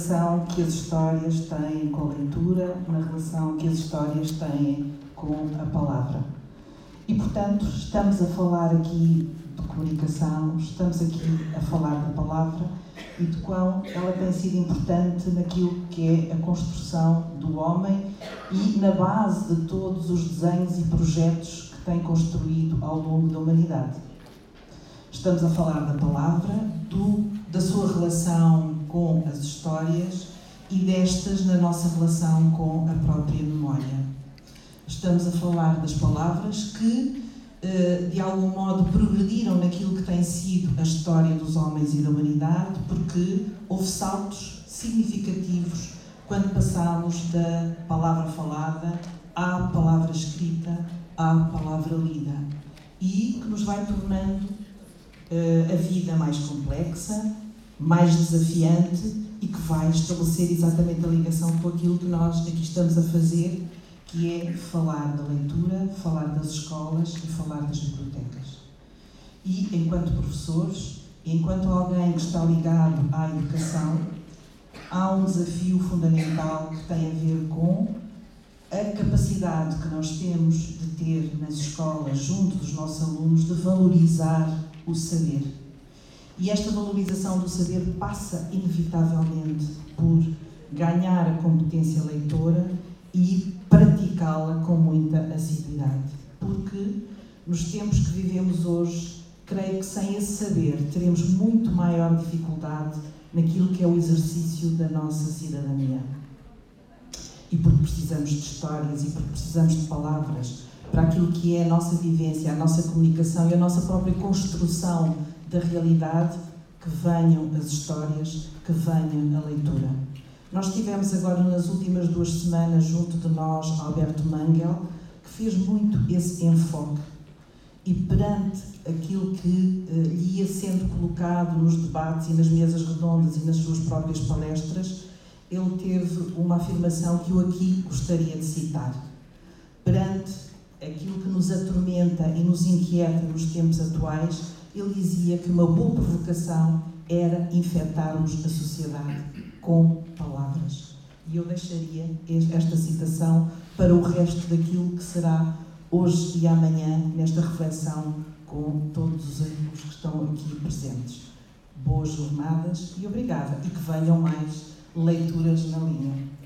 relação que as histórias têm com a leitura, na relação que as histórias têm com a palavra. E, portanto, estamos a falar aqui de comunicação, estamos aqui a falar da palavra e de quão ela tem sido importante naquilo que é a construção do homem e na base de todos os desenhos e projetos que tem construído ao longo da humanidade. Estamos a falar da palavra, do, da sua relação com as histórias e destas na nossa relação com a própria memória. Estamos a falar das palavras que, eh, de algum modo, progrediram naquilo que tem sido a história dos homens e da humanidade, porque houve saltos significativos quando passámos da palavra falada à palavra escrita, à palavra lida, e que nos vai tornando uh, a vida mais complexa, mais desafiante e que vai estabelecer exatamente a ligação com aquilo que nós aqui estamos a fazer, que é falar da leitura, falar das escolas e falar das bibliotecas. E enquanto professores, enquanto alguém que está ligado à educação, há um desafio fundamental que tem a ver com a capacidade que nós temos de ter nas escolas, junto dos nossos alunos, de valorizar o saber. E esta valorização do saber passa, inevitavelmente, por ganhar a competência leitora e praticá-la com muita assiduidade. Porque nos tempos que vivemos hoje, creio que sem esse saber teremos muito maior dificuldade naquilo que é o exercício da nossa cidadania. E porque precisamos de histórias e porque precisamos de palavras para aquilo que é a nossa vivência, a nossa comunicação e a nossa própria construção da realidade, que venham as histórias, que venha a leitura. Nós tivemos agora nas últimas duas semanas junto de nós Alberto Mangel, que fez muito esse enfoque. E perante aquilo que uh, lhe ia sendo colocado nos debates e nas mesas redondas e nas suas próprias palestras, ele teve uma afirmação que eu aqui gostaria de citar. Perante aquilo que nos atormenta e nos inquieta nos tempos atuais, ele dizia que uma boa provocação era infectarmos a sociedade com palavras. E eu deixaria esta citação para o resto daquilo que será hoje e amanhã nesta reflexão com todos os alunos que estão aqui presentes. Boas jornadas e obrigada, e que venham mais leituras na linha.